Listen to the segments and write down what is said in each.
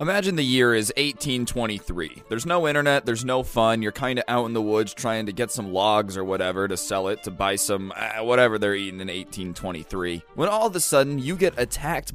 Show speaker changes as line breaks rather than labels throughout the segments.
Imagine the year is 1823. There's no internet, there's no fun. You're kind of out in the woods trying to get some logs or whatever to sell it, to buy some uh, whatever they're eating in 1823. When all of a sudden you get attacked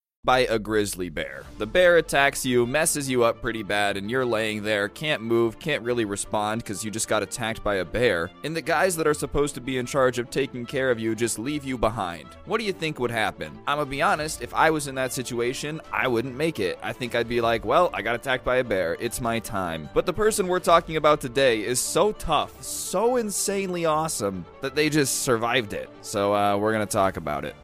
By a grizzly bear. The bear attacks you, messes you up pretty bad, and you're laying there, can't move, can't really respond because you just got attacked by a bear. And the guys that are supposed to be in charge of taking care of you just leave you behind. What do you think would happen? I'm gonna be honest, if I was in that situation, I wouldn't make it. I think I'd be like, well, I got attacked by a bear, it's my time. But the person we're talking about today is so tough, so insanely awesome, that they just survived it. So uh, we're gonna talk about it.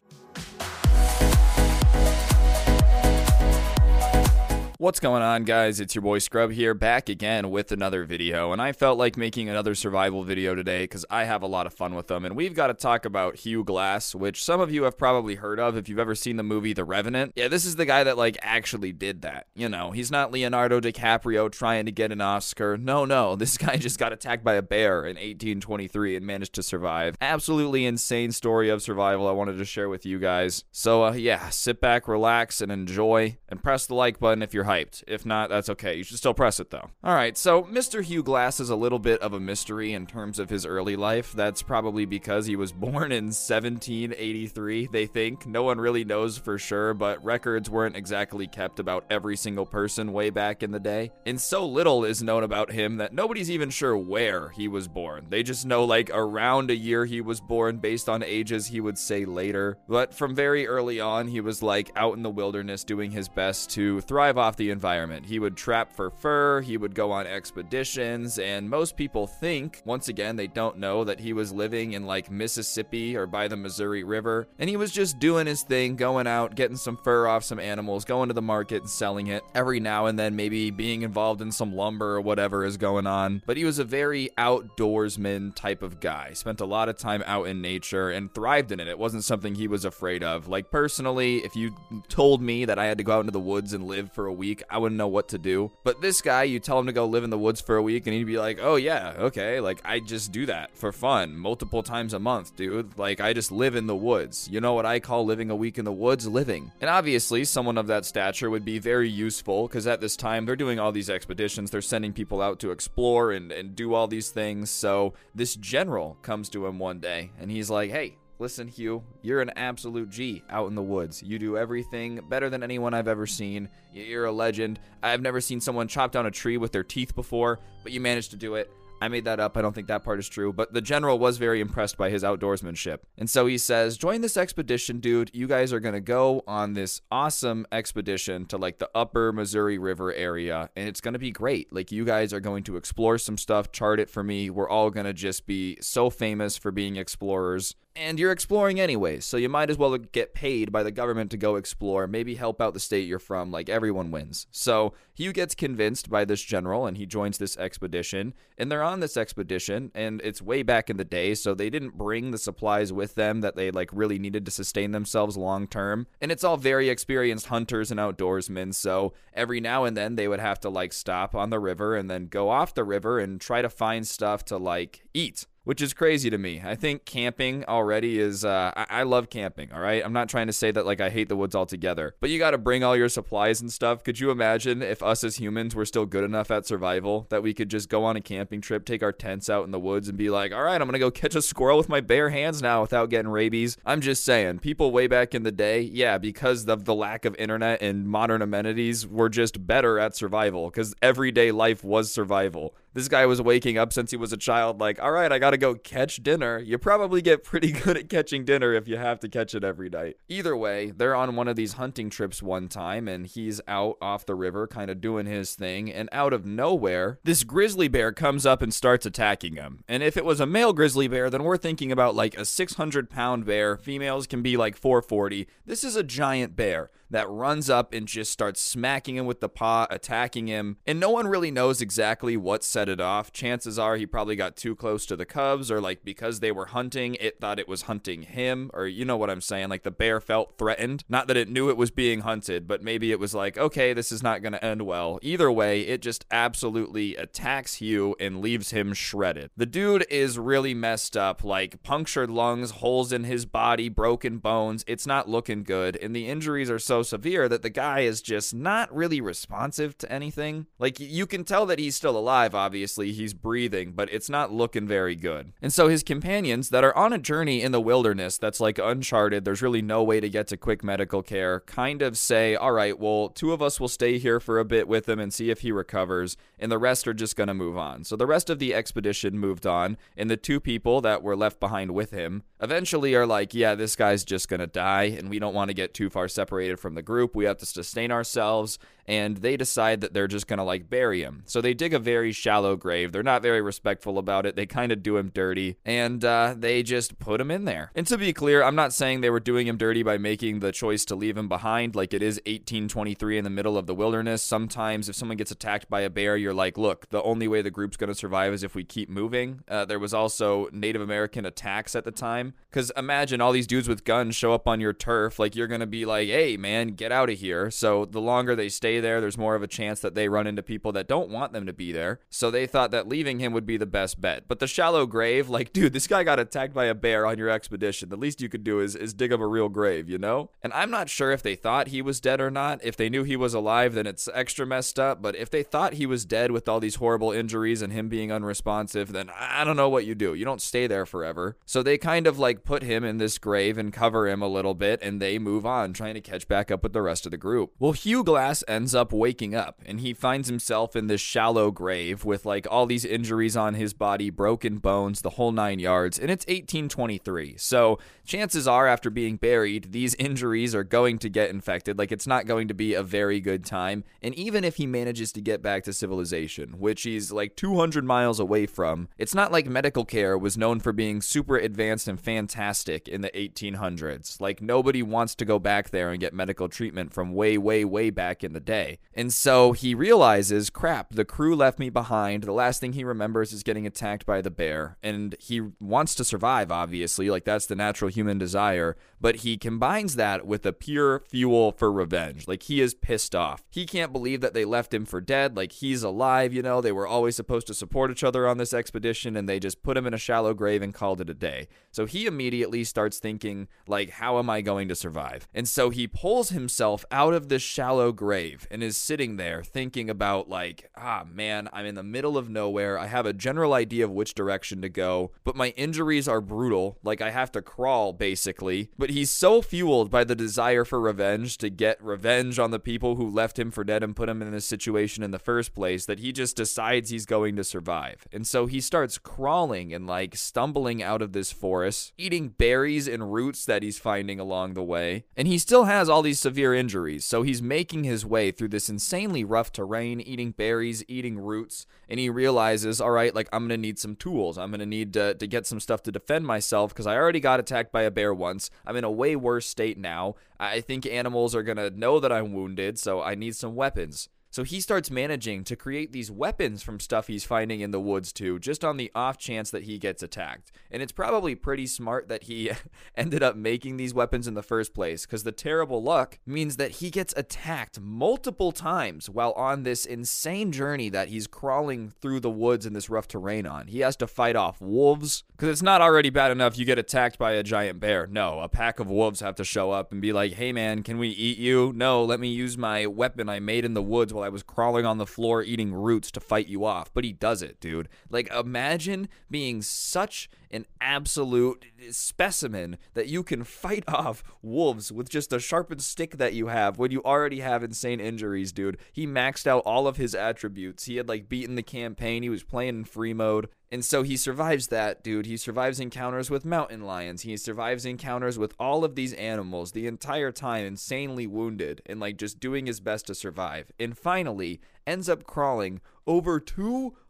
What's going on, guys? It's your boy Scrub here, back again with another video. And I felt like making another survival video today because I have a lot of fun with them. And we've got to talk about Hugh Glass, which some of you have probably heard of if you've ever seen the movie The Revenant. Yeah, this is the guy that, like, actually did that. You know, he's not Leonardo DiCaprio trying to get an Oscar. No, no, this guy just got attacked by a bear in 1823 and managed to survive. Absolutely insane story of survival I wanted to share with you guys. So, uh, yeah, sit back, relax, and enjoy. And press the like button if you're hyped. If not, that's okay. You should still press it though. All right, so Mr. Hugh Glass is a little bit of a mystery in terms of his early life. That's probably because he was born in 1783, they think. No one really knows for sure, but records weren't exactly kept about every single person way back in the day. And so little is known about him that nobody's even sure where he was born. They just know like around a year he was born based on ages he would say later. But from very early on, he was like out in the wilderness doing his best to thrive off the environment. He would trap for fur, he would go on expeditions, and most people think, once again, they don't know that he was living in like Mississippi or by the Missouri River, and he was just doing his thing, going out, getting some fur off some animals, going to the market and selling it. Every now and then, maybe being involved in some lumber or whatever is going on. But he was a very outdoorsman type of guy. Spent a lot of time out in nature and thrived in it. It wasn't something he was afraid of. Like, personally, if you told me that I had to go out into the woods and live for a week, I wouldn't know what to do. But this guy, you tell him to go live in the woods for a week, and he'd be like, oh, yeah, okay. Like, I just do that for fun multiple times a month, dude. Like, I just live in the woods. You know what I call living a week in the woods? Living. And obviously, someone of that stature would be very useful because at this time, they're doing all these expeditions. They're sending people out to explore and, and do all these things. So, this general comes to him one day, and he's like, hey, Listen, Hugh, you're an absolute G out in the woods. You do everything better than anyone I've ever seen. You're a legend. I've never seen someone chop down a tree with their teeth before, but you managed to do it. I made that up. I don't think that part is true, but the general was very impressed by his outdoorsmanship. And so he says, Join this expedition, dude. You guys are going to go on this awesome expedition to like the upper Missouri River area, and it's going to be great. Like, you guys are going to explore some stuff, chart it for me. We're all going to just be so famous for being explorers. And you're exploring anyways, so you might as well get paid by the government to go explore, maybe help out the state you're from, like everyone wins. So Hugh gets convinced by this general and he joins this expedition. And they're on this expedition, and it's way back in the day, so they didn't bring the supplies with them that they like really needed to sustain themselves long term. And it's all very experienced hunters and outdoorsmen, so every now and then they would have to like stop on the river and then go off the river and try to find stuff to like eat which is crazy to me. I think camping already is. Uh, I-, I love camping. All right, I'm not trying to say that like I hate the woods altogether, but you got to bring all your supplies and stuff. Could you imagine if us as humans were still good enough at survival that we could just go on a camping trip, take our tents out in the woods, and be like, all right, I'm gonna go catch a squirrel with my bare hands now without getting rabies. I'm just saying, people way back in the day, yeah, because of the lack of internet and modern amenities, were just better at survival because everyday life was survival. This guy was waking up since he was a child, like, all right, I gotta go catch dinner. You probably get pretty good at catching dinner if you have to catch it every night. Either way, they're on one of these hunting trips one time, and he's out off the river, kind of doing his thing, and out of nowhere, this grizzly bear comes up and starts attacking him. And if it was a male grizzly bear, then we're thinking about like a 600 pound bear. Females can be like 440. This is a giant bear that runs up and just starts smacking him with the paw, attacking him. And no one really knows exactly what set it off. Chances are he probably got too close to the cubs, or like because they were hunting, it thought it was hunting him, or you know what I'm saying? Like the bear felt threatened. Not that it knew it was being hunted, but maybe it was like, okay, this is not going to end well. Either way, it just absolutely attacks Hugh and leaves him shredded. The dude is really messed up, like punctured lungs, holes in his body, broken bones. It's not looking good, and the injuries are so severe that the guy is just not really responsive to anything. Like you can tell that he's still alive, obviously, he's breathing, but it's not looking very good. And so his companions that are on a journey in the wilderness that's like uncharted, there's really no way to get to quick medical care, kind of say, all right, well, two of us will stay here for a bit with him and see if he recovers, and the rest are just going to move on. So the rest of the expedition moved on, and the two people that were left behind with him eventually are like, yeah, this guy's just going to die, and we don't want to get too far separated from from the group. We have to sustain ourselves and they decide that they're just going to like bury him. So they dig a very shallow grave. They're not very respectful about it. They kind of do him dirty and uh, they just put him in there. And to be clear, I'm not saying they were doing him dirty by making the choice to leave him behind. Like it is 1823 in the middle of the wilderness. Sometimes if someone gets attacked by a bear, you're like, look, the only way the group's going to survive is if we keep moving. Uh, there was also Native American attacks at the time. Because imagine all these dudes with guns show up on your turf. Like you're going to be like, hey, man, get out of here. So the longer they stay there, there's more of a chance that they run into people that don't want them to be there. So they thought that leaving him would be the best bet. But the shallow grave, like, dude, this guy got attacked by a bear on your expedition. The least you could do is, is dig him a real grave, you know? And I'm not sure if they thought he was dead or not. If they knew he was alive, then it's extra messed up. But if they thought he was dead with all these horrible injuries and him being unresponsive, then I don't know what you do. You don't stay there forever. So they kind of like put him in this grave and cover him a little bit and they move on, trying to catch back up with the rest of the group. Well, Hugh Glass ends up waking up and he finds himself in this shallow grave with like all these injuries on his body, broken bones, the whole nine yards, and it's 1823. So chances are, after being buried, these injuries are going to get infected. Like it's not going to be a very good time. And even if he manages to get back to civilization, which he's like 200 miles away from, it's not like medical care was known for being super advanced and fantastic in the 1800s. Like nobody wants to go back there and get medical treatment from way, way, way back in the day. And so he realizes, crap, the crew left me behind. The last thing he remembers is getting attacked by the bear. And he wants to survive, obviously. Like, that's the natural human desire. But he combines that with a pure fuel for revenge. Like, he is pissed off. He can't believe that they left him for dead. Like, he's alive, you know. They were always supposed to support each other on this expedition, and they just put him in a shallow grave and called it a day. So he immediately starts thinking, like, how am I going to survive? And so he pulls himself out of this shallow grave and is sitting there thinking about, like, ah, man, I'm in the middle of nowhere. I have a general idea of which direction to go, but my injuries are brutal. Like, I have to crawl, basically. But he's so fueled by the desire for revenge to get revenge on the people who left him for dead and put him in this situation in the first place that he just decides he's going to survive. And so he starts crawling and, like, stumbling out of this forest, eating berries and roots that he's finding along the way. And he still has all these severe injuries, so he's making his way through this insanely rough terrain, eating berries, eating roots, and he realizes, all right, like I'm gonna need some tools. I'm gonna need to, to get some stuff to defend myself because I already got attacked by a bear once. I'm in a way worse state now. I think animals are gonna know that I'm wounded, so I need some weapons. So he starts managing to create these weapons from stuff he's finding in the woods too, just on the off chance that he gets attacked. And it's probably pretty smart that he ended up making these weapons in the first place, because the terrible luck means that he gets attacked multiple times while on this insane journey that he's crawling through the woods in this rough terrain on. He has to fight off wolves, because it's not already bad enough you get attacked by a giant bear. No, a pack of wolves have to show up and be like, hey man, can we eat you? No, let me use my weapon I made in the woods while I I was crawling on the floor eating roots to fight you off. But he does it, dude. Like, imagine being such an absolute specimen that you can fight off wolves with just a sharpened stick that you have when you already have insane injuries, dude. He maxed out all of his attributes. He had like beaten the campaign, he was playing in free mode. And so he survives that, dude. He survives encounters with mountain lions. He survives encounters with all of these animals the entire time, insanely wounded and like just doing his best to survive. And finally, ends up crawling over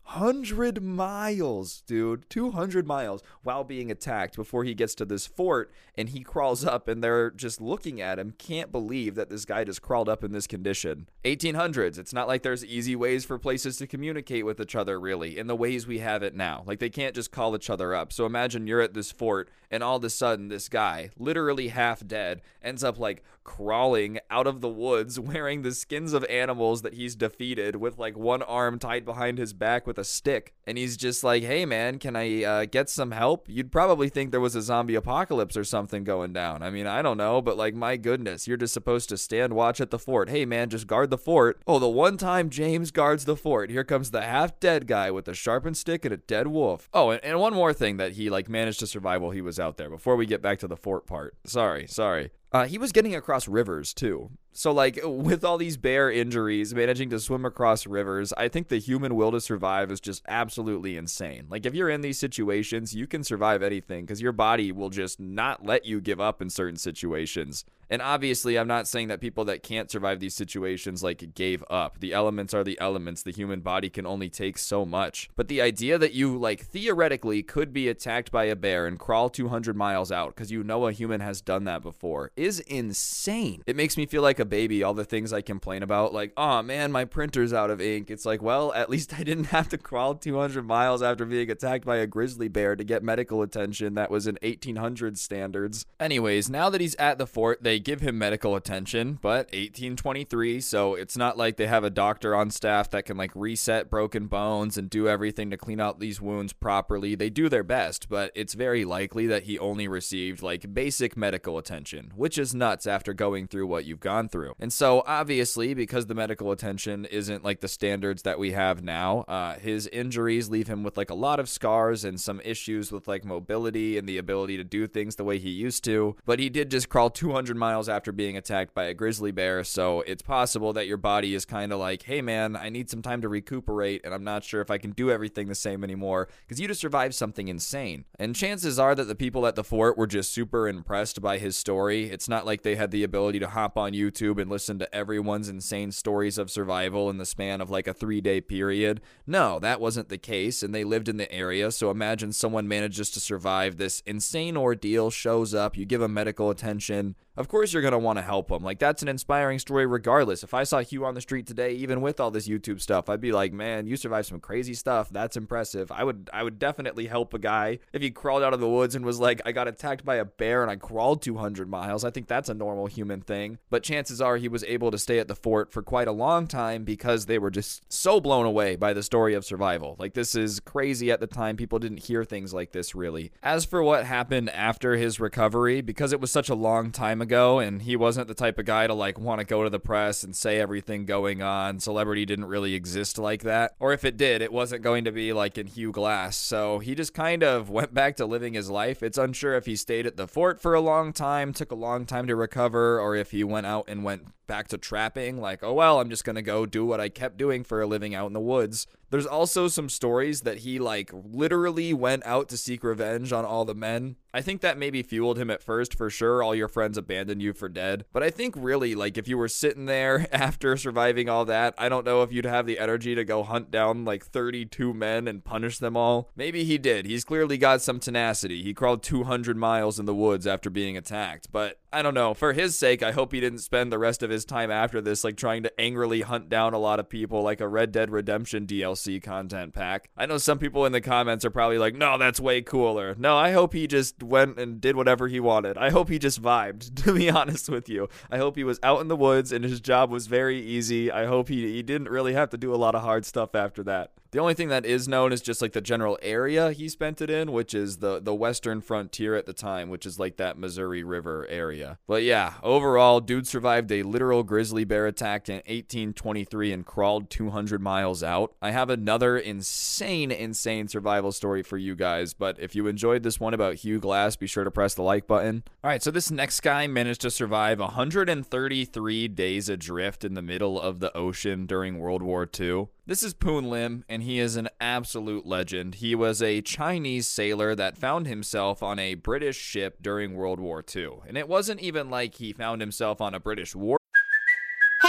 200 miles, dude. 200 miles while being attacked before he gets to this fort and he crawls up and they're just looking at him. Can't believe that this guy just crawled up in this condition. 1800s. It's not like there's easy ways for places to communicate with each other, really, in the ways we have it now. Like they can't just call each other up. So imagine you're at this fort and all of a sudden this guy, literally half dead, ends up like crawling out of the woods wearing the skins of animals that he's defeated with like one arm tied behind his back with a stick. And he's just like, hey man, can I uh, get some help? You'd probably think there was a zombie apocalypse or something going down. I mean, I don't know, but like, my goodness, you're just supposed to stand watch at the fort. Hey man, just guard the fort. Oh, the one time James guards the fort, here comes the half dead guy with a sharpened stick and a dead wolf. Oh, and, and one more thing that he like managed to survive while he was out there before we get back to the fort part. Sorry, sorry. Uh, he was getting across rivers too. So, like, with all these bear injuries, managing to swim across rivers, I think the human will to survive is just absolutely insane. Like, if you're in these situations, you can survive anything because your body will just not let you give up in certain situations. And obviously, I'm not saying that people that can't survive these situations like gave up. The elements are the elements. The human body can only take so much. But the idea that you, like, theoretically could be attacked by a bear and crawl 200 miles out because you know a human has done that before is insane. It makes me feel like a baby, all the things I complain about, like, oh man, my printer's out of ink. It's like, well, at least I didn't have to crawl 200 miles after being attacked by a grizzly bear to get medical attention that was in 1800 standards. Anyways, now that he's at the fort, they give him medical attention, but 1823, so it's not like they have a doctor on staff that can like reset broken bones and do everything to clean out these wounds properly. They do their best, but it's very likely that he only received like basic medical attention, which is nuts after going through what you've gone through. And so, obviously, because the medical attention isn't like the standards that we have now, uh, his injuries leave him with like a lot of scars and some issues with like mobility and the ability to do things the way he used to. But he did just crawl 200 miles after being attacked by a grizzly bear, so it's possible that your body is kind of like, hey man, I need some time to recuperate, and I'm not sure if I can do everything the same anymore because you just survived something insane. And chances are that the people at the fort were just super impressed by his story. It's not like they had the ability to hop on YouTube and listen to everyone's insane stories of survival in the span of like a three day period. No, that wasn't the case, and they lived in the area, so imagine someone manages to survive this insane ordeal, shows up, you give them medical attention, of course you're going to want to help them. Like that's an inspiring story regardless. If I saw Hugh on the street today even with all this YouTube stuff, I'd be like, "Man, you survived some crazy stuff. That's impressive." I would I would definitely help a guy if he crawled out of the woods and was like, "I got attacked by a bear and I crawled 200 miles." I think that's a normal human thing. But chances are he was able to stay at the fort for quite a long time because they were just so blown away by the story of survival. Like this is crazy at the time. People didn't hear things like this really. As for what happened after his recovery, because it was such a long time ago ago, and he wasn't the type of guy to like want to go to the press and say everything going on. Celebrity didn't really exist like that. Or if it did, it wasn't going to be like in Hugh Glass. So he just kind of went back to living his life. It's unsure if he stayed at the fort for a long time, took a long time to recover, or if he went out and went back to trapping, like, oh well, I'm just gonna go do what I kept doing for a living out in the woods. There's also some stories that he like literally went out to seek revenge on all the men. I think that maybe fueled him at first for sure. All your friends abandoned you for dead. But I think really, like, if you were sitting there after surviving all that, I don't know if you'd have the energy to go hunt down like 32 men and punish them all. Maybe he did. He's clearly got some tenacity. He crawled 200 miles in the woods after being attacked. But I don't know. For his sake, I hope he didn't spend the rest of his time after this like trying to angrily hunt down a lot of people like a Red Dead Redemption DLC content pack. I know some people in the comments are probably like, no, that's way cooler. No, I hope he just went and did whatever he wanted. I hope he just vibed, to be honest with you. I hope he was out in the woods and his job was very easy. I hope he, he didn't really have to do a lot of hard stuff after that. The only thing that is known is just like the general area he spent it in, which is the the western frontier at the time, which is like that Missouri River area. But yeah, overall, dude survived a literal grizzly bear attack in 1823 and crawled 200 miles out. I have another insane, insane survival story for you guys, but if you enjoyed this one about Hugh Glass, be sure to press the like button. All right, so this next guy managed to survive 133 days adrift in the middle of the ocean during World War II. This is Poon Lim, and he is an absolute legend. He was a Chinese sailor that found himself on a British ship during World War II. And it wasn't even like he found himself on a British war.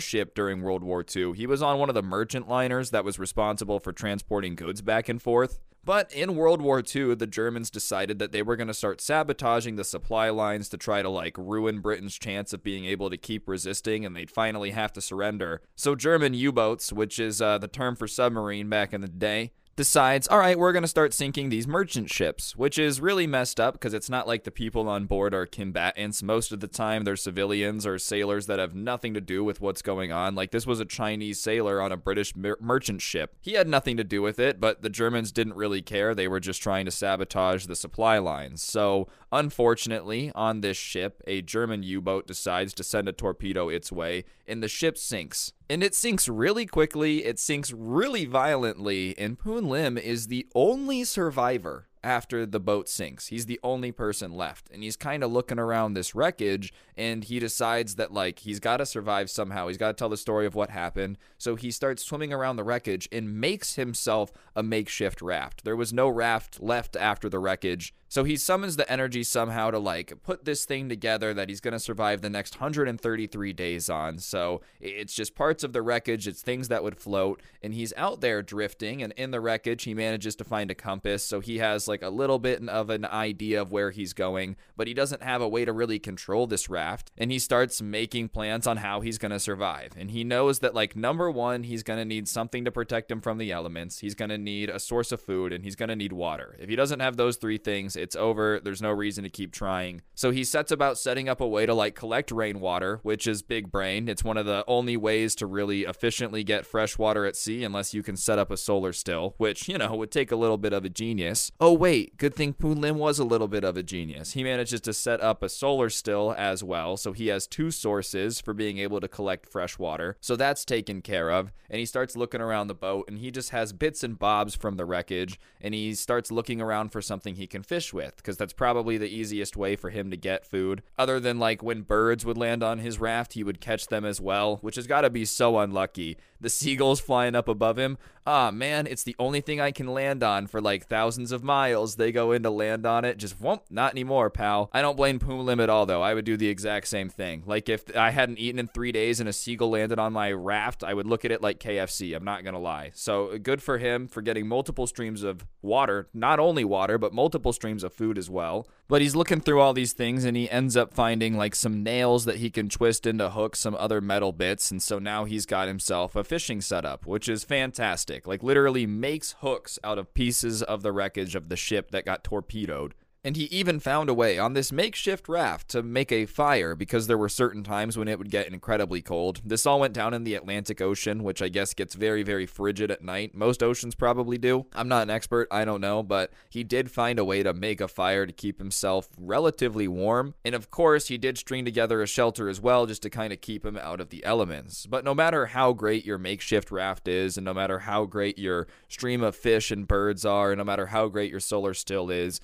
Ship during World War II. He was on one of the merchant liners that was responsible for transporting goods back and forth. But in World War II, the Germans decided that they were going to start sabotaging the supply lines to try to like ruin Britain's chance of being able to keep resisting and they'd finally have to surrender. So German U-boats, which is uh, the term for submarine back in the day, decides, all right, we're going to start sinking these merchant ships, which is really messed up because it's not like the people on board are combatants. Most of the time, they're civilians or sailors that have nothing to do with what's going on. Like, this was a Chinese sailor on a British mer- merchant ship. He had nothing to do with it, but the Germans didn't really care. They were just trying to sabotage the supply lines. So, unfortunately, on this ship, a German U boat decides to send a torpedo its way, and the ship sinks. And it sinks really quickly, it sinks really violently, and Poon Lim is the only survivor after the boat sinks. He's the only person left. And he's kind of looking around this wreckage and he decides that like he's got to survive somehow. He's got to tell the story of what happened. So he starts swimming around the wreckage and makes himself a makeshift raft. There was no raft left after the wreckage. So he summons the energy somehow to like put this thing together that he's going to survive the next 133 days on. So it's just parts of the wreckage, it's things that would float and he's out there drifting and in the wreckage he manages to find a compass. So he has like a little bit of an idea of where he's going, but he doesn't have a way to really control this raft and he starts making plans on how he's going to survive. And he knows that like number 1, he's going to need something to protect him from the elements. He's going to need a source of food and he's going to need water. If he doesn't have those three things, it's over. There's no reason to keep trying. So he sets about setting up a way to like collect rainwater, which is big brain. It's one of the only ways to really efficiently get fresh water at sea unless you can set up a solar still, which, you know, would take a little bit of a genius. Oh, wait, good thing Poon Lim was a little bit of a genius. He manages to set up a solar still as well, so he has two sources for being able to collect fresh water. So that's taken care of. And he starts looking around the boat and he just has bits and bobs from the wreckage and he starts looking around for something he can fish with because that's probably the easiest way for him to get food. Other than like when birds would land on his raft, he would catch them as well, which has got to be so unlucky. The seagulls flying up above him. Ah, man, it's the only thing I can land on for like thousands of miles. They go in to land on it, just whoop, not anymore, pal. I don't blame Poon Lim at all, though. I would do the exact same thing. Like if I hadn't eaten in three days and a seagull landed on my raft, I would look at it like KFC. I'm not gonna lie. So good for him for getting multiple streams of water, not only water, but multiple streams of food as well. But he's looking through all these things and he ends up finding like some nails that he can twist into hooks, some other metal bits, and so now he's got himself a fishing setup, which is fantastic. Like literally makes hooks out of pieces of the wreckage of the ship that got torpedoed. And he even found a way on this makeshift raft to make a fire because there were certain times when it would get incredibly cold. This all went down in the Atlantic Ocean, which I guess gets very, very frigid at night. Most oceans probably do. I'm not an expert, I don't know, but he did find a way to make a fire to keep himself relatively warm. And of course, he did string together a shelter as well just to kind of keep him out of the elements. But no matter how great your makeshift raft is, and no matter how great your stream of fish and birds are, and no matter how great your solar still is,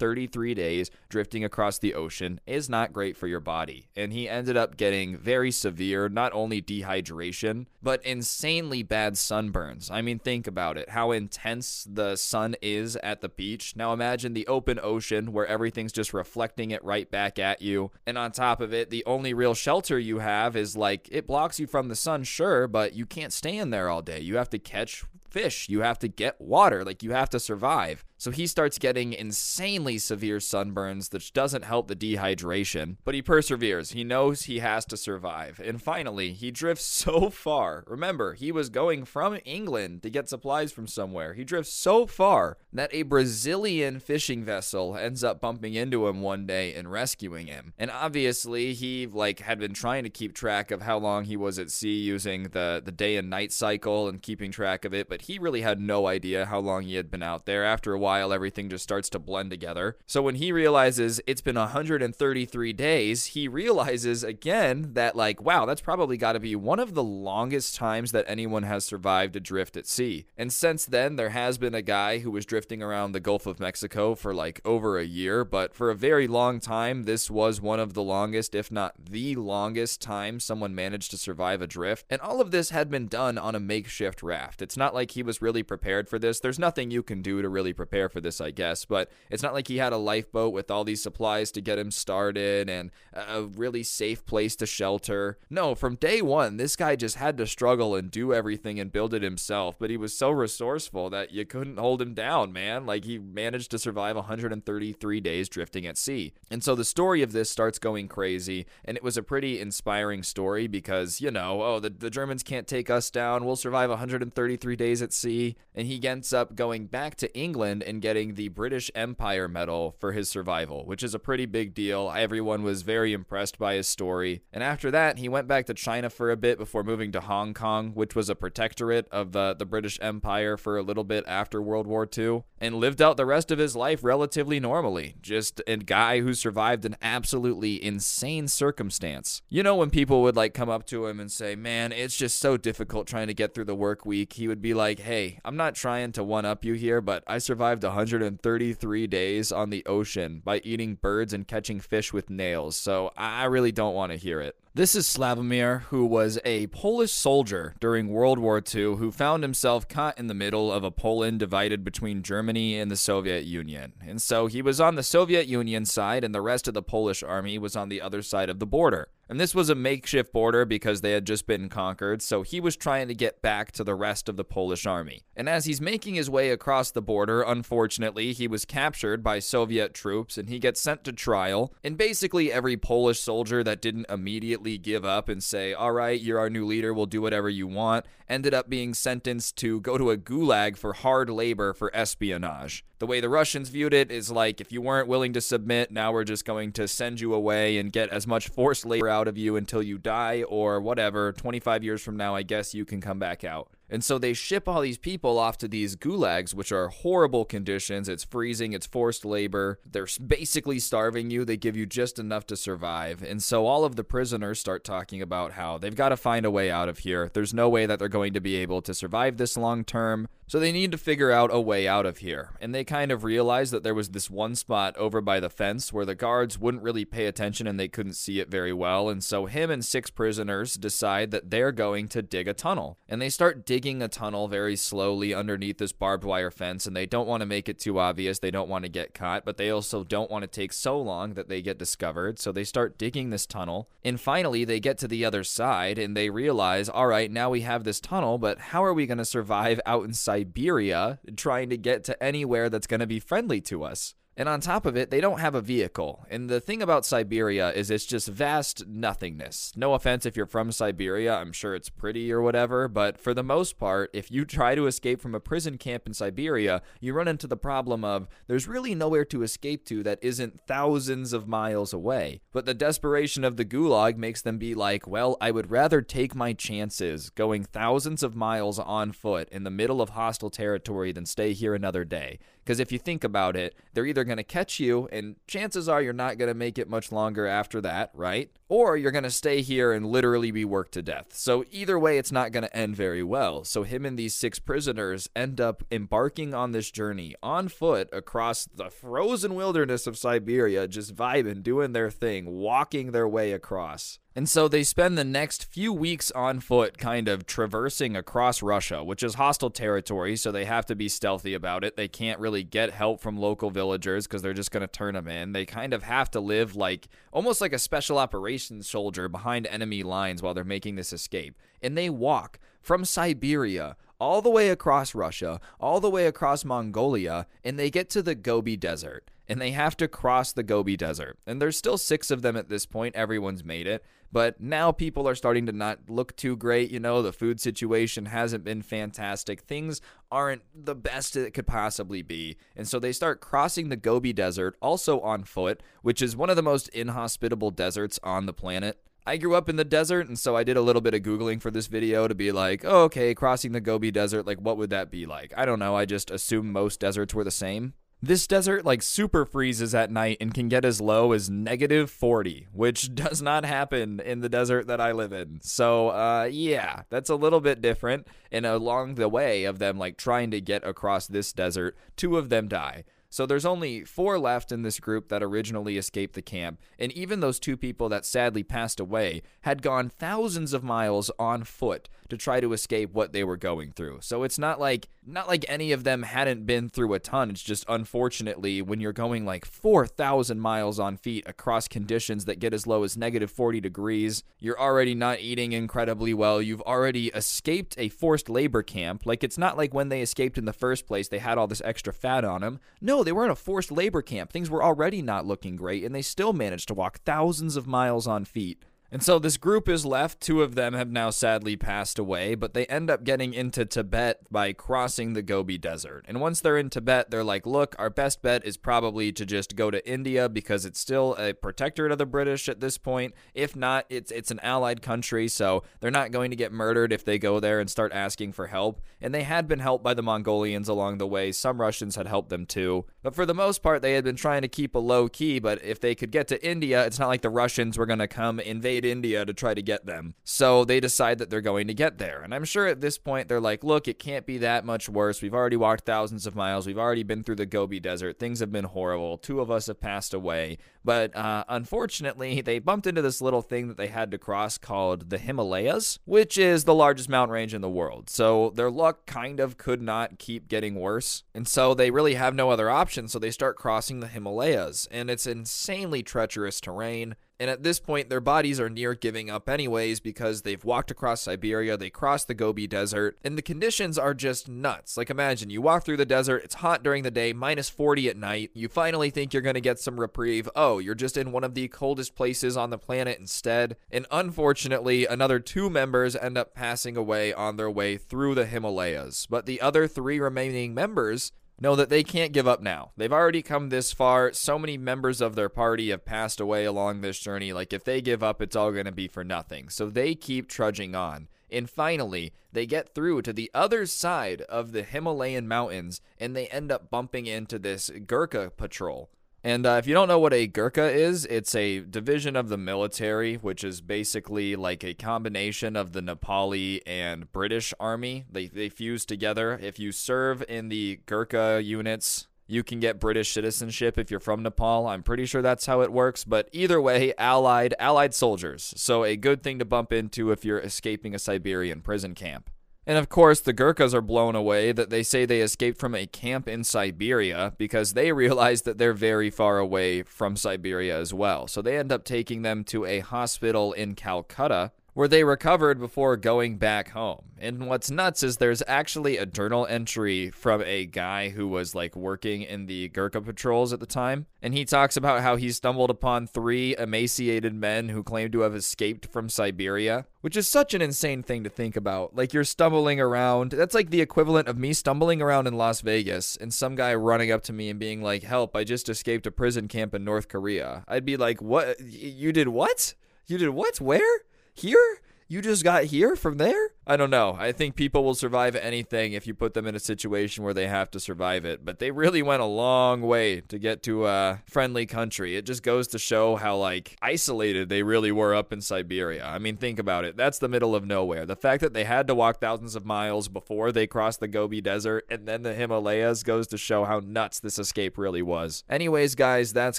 133 days drifting across the ocean is not great for your body. And he ended up getting very severe, not only dehydration, but insanely bad sunburns. I mean, think about it how intense the sun is at the beach. Now imagine the open ocean where everything's just reflecting it right back at you. And on top of it, the only real shelter you have is like it blocks you from the sun, sure, but you can't stay in there all day. You have to catch fish. You have to get water. Like you have to survive. So he starts getting insanely severe sunburns, which doesn't help the dehydration, but he perseveres. He knows he has to survive. And finally, he drifts so far. Remember, he was going from England to get supplies from somewhere. He drifts so far that a Brazilian fishing vessel ends up bumping into him one day and rescuing him. And obviously, he like had been trying to keep track of how long he was at sea using the the day and night cycle and keeping track of it, but he really had no idea how long he had been out there. After a while, while, everything just starts to blend together. So when he realizes it's been 133 days, he realizes again that, like, wow, that's probably got to be one of the longest times that anyone has survived a drift at sea. And since then, there has been a guy who was drifting around the Gulf of Mexico for like over a year, but for a very long time, this was one of the longest, if not the longest time someone managed to survive a drift. And all of this had been done on a makeshift raft. It's not like he was really prepared for this. There's nothing you can do to really prepare prepare for this, I guess. But it's not like he had a lifeboat with all these supplies to get him started and a really safe place to shelter. No, from day one, this guy just had to struggle and do everything and build it himself. But he was so resourceful that you couldn't hold him down, man. Like he managed to survive 133 days drifting at sea. And so the story of this starts going crazy. And it was a pretty inspiring story because, you know, oh, the, the Germans can't take us down. We'll survive 133 days at sea. And he ends up going back to England and getting the British Empire Medal for his survival, which is a pretty big deal. Everyone was very impressed by his story. And after that, he went back to China for a bit before moving to Hong Kong, which was a protectorate of the, the British Empire for a little bit after World War II, and lived out the rest of his life relatively normally. Just a guy who survived an absolutely insane circumstance. You know, when people would like come up to him and say, Man, it's just so difficult trying to get through the work week, he would be like, Hey, I'm not trying to one up you here, but I survived survived 133 days on the ocean by eating birds and catching fish with nails, so I really don't want to hear it. This is Slavomir, who was a Polish soldier during World War II who found himself caught in the middle of a Poland divided between Germany and the Soviet Union. And so he was on the Soviet Union side, and the rest of the Polish army was on the other side of the border. And this was a makeshift border because they had just been conquered, so he was trying to get back to the rest of the Polish army. And as he's making his way across the border, unfortunately, he was captured by Soviet troops and he gets sent to trial. And basically, every Polish soldier that didn't immediately give up and say, All right, you're our new leader, we'll do whatever you want, ended up being sentenced to go to a gulag for hard labor for espionage. The way the Russians viewed it is like if you weren't willing to submit, now we're just going to send you away and get as much forced labor out of you until you die or whatever. 25 years from now, I guess you can come back out. And so they ship all these people off to these gulags, which are horrible conditions. It's freezing, it's forced labor. They're basically starving you. They give you just enough to survive. And so all of the prisoners start talking about how they've got to find a way out of here. There's no way that they're going to be able to survive this long term. So they need to figure out a way out of here. And they kind of realized that there was this one spot over by the fence where the guards wouldn't really pay attention and they couldn't see it very well. And so him and six prisoners decide that they're going to dig a tunnel. And they start digging a tunnel very slowly underneath this barbed wire fence. And they don't want to make it too obvious. They don't want to get caught, but they also don't want to take so long that they get discovered. So they start digging this tunnel. And finally, they get to the other side and they realize, all right, now we have this tunnel, but how are we going to survive out in Siberia trying to get to anywhere that's going to be friendly to us. And on top of it, they don't have a vehicle. And the thing about Siberia is it's just vast nothingness. No offense if you're from Siberia, I'm sure it's pretty or whatever, but for the most part, if you try to escape from a prison camp in Siberia, you run into the problem of there's really nowhere to escape to that isn't thousands of miles away. But the desperation of the gulag makes them be like, well, I would rather take my chances going thousands of miles on foot in the middle of hostile territory than stay here another day. Because if you think about it, they're either going to catch you, and chances are you're not going to make it much longer after that, right? Or you're going to stay here and literally be worked to death. So either way, it's not going to end very well. So him and these six prisoners end up embarking on this journey on foot across the frozen wilderness of Siberia, just vibing, doing their thing, walking their way across. And so they spend the next few weeks on foot, kind of traversing across Russia, which is hostile territory, so they have to be stealthy about it. They can't really get help from local villagers because they're just going to turn them in. They kind of have to live like almost like a special operations soldier behind enemy lines while they're making this escape. And they walk from Siberia all the way across Russia, all the way across Mongolia, and they get to the Gobi Desert. And they have to cross the Gobi Desert. And there's still six of them at this point. Everyone's made it. But now people are starting to not look too great. You know, the food situation hasn't been fantastic. Things aren't the best it could possibly be. And so they start crossing the Gobi Desert, also on foot, which is one of the most inhospitable deserts on the planet. I grew up in the desert, and so I did a little bit of Googling for this video to be like, oh, okay, crossing the Gobi Desert, like, what would that be like? I don't know. I just assume most deserts were the same. This desert like super freezes at night and can get as low as negative 40, which does not happen in the desert that I live in. So, uh, yeah, that's a little bit different. And along the way of them like trying to get across this desert, two of them die. So there's only four left in this group that originally escaped the camp, and even those two people that sadly passed away had gone thousands of miles on foot to try to escape what they were going through. So it's not like not like any of them hadn't been through a ton. It's just unfortunately when you're going like 4,000 miles on feet across conditions that get as low as negative 40 degrees, you're already not eating incredibly well. You've already escaped a forced labor camp. Like it's not like when they escaped in the first place they had all this extra fat on them. No, they were in a forced labor camp. Things were already not looking great and they still managed to walk thousands of miles on feet. And so this group is left. Two of them have now sadly passed away, but they end up getting into Tibet by crossing the Gobi Desert. And once they're in Tibet, they're like, look, our best bet is probably to just go to India because it's still a protectorate of the British at this point. If not, it's it's an allied country, so they're not going to get murdered if they go there and start asking for help. And they had been helped by the Mongolians along the way. Some Russians had helped them too. But for the most part, they had been trying to keep a low key, but if they could get to India, it's not like the Russians were going to come invade India to try to get them. So they decide that they're going to get there. And I'm sure at this point they're like, look, it can't be that much worse. We've already walked thousands of miles. We've already been through the Gobi Desert. Things have been horrible. Two of us have passed away. But uh, unfortunately, they bumped into this little thing that they had to cross called the Himalayas, which is the largest mountain range in the world. So their luck kind of could not keep getting worse. And so they really have no other option. So they start crossing the Himalayas. And it's insanely treacherous terrain. And at this point, their bodies are near giving up, anyways, because they've walked across Siberia, they crossed the Gobi Desert, and the conditions are just nuts. Like, imagine you walk through the desert, it's hot during the day, minus 40 at night. You finally think you're going to get some reprieve. Oh, you're just in one of the coldest places on the planet instead. And unfortunately, another two members end up passing away on their way through the Himalayas. But the other three remaining members know that they can't give up now. They've already come this far. So many members of their party have passed away along this journey. Like, if they give up, it's all going to be for nothing. So they keep trudging on. And finally, they get through to the other side of the Himalayan mountains and they end up bumping into this Gurkha patrol. And uh, if you don't know what a Gurkha is, it's a division of the military, which is basically like a combination of the Nepali and British army. They, they fuse together. If you serve in the Gurkha units, you can get British citizenship if you're from Nepal. I'm pretty sure that's how it works. But either way, allied allied soldiers. So a good thing to bump into if you're escaping a Siberian prison camp. And of course, the Gurkhas are blown away that they say they escaped from a camp in Siberia because they realize that they're very far away from Siberia as well. So they end up taking them to a hospital in Calcutta where they recovered before going back home. And what's nuts is there's actually a journal entry from a guy who was like working in the Gurkha patrols at the time. And he talks about how he stumbled upon three emaciated men who claimed to have escaped from Siberia, which is such an insane thing to think about. Like you're stumbling around. That's like the equivalent of me stumbling around in Las Vegas and some guy running up to me and being like, Help, I just escaped a prison camp in North Korea. I'd be like, What? You did what? You did what? Where? Here? You just got here from there? I don't know. I think people will survive anything if you put them in a situation where they have to survive it. But they really went a long way to get to a friendly country. It just goes to show how like isolated they really were up in Siberia. I mean, think about it. That's the middle of nowhere. The fact that they had to walk thousands of miles before they crossed the Gobi Desert and then the Himalayas goes to show how nuts this escape really was. Anyways, guys, that's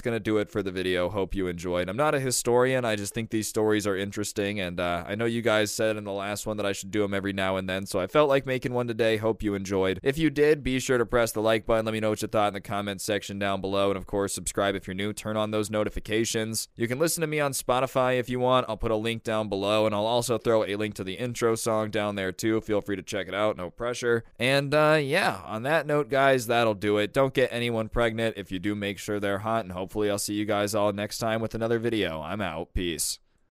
to do it for the video. Hope you enjoyed. I'm not a historian. I just think these stories are interesting and uh, I know you guys said in the last one that I should do them every now and then, so I felt like making one today. Hope you enjoyed. If you did, be sure to press the like button. Let me know what you thought in the comments section down below. And of course, subscribe if you're new. Turn on those notifications. You can listen to me on Spotify if you want. I'll put a link down below, and I'll also throw a link to the intro song down there too. Feel free to check it out. No pressure. And uh, yeah, on that note, guys, that'll do it. Don't get anyone pregnant. If you do, make sure they're hot. And hopefully, I'll see you guys all next time with another video. I'm out. Peace.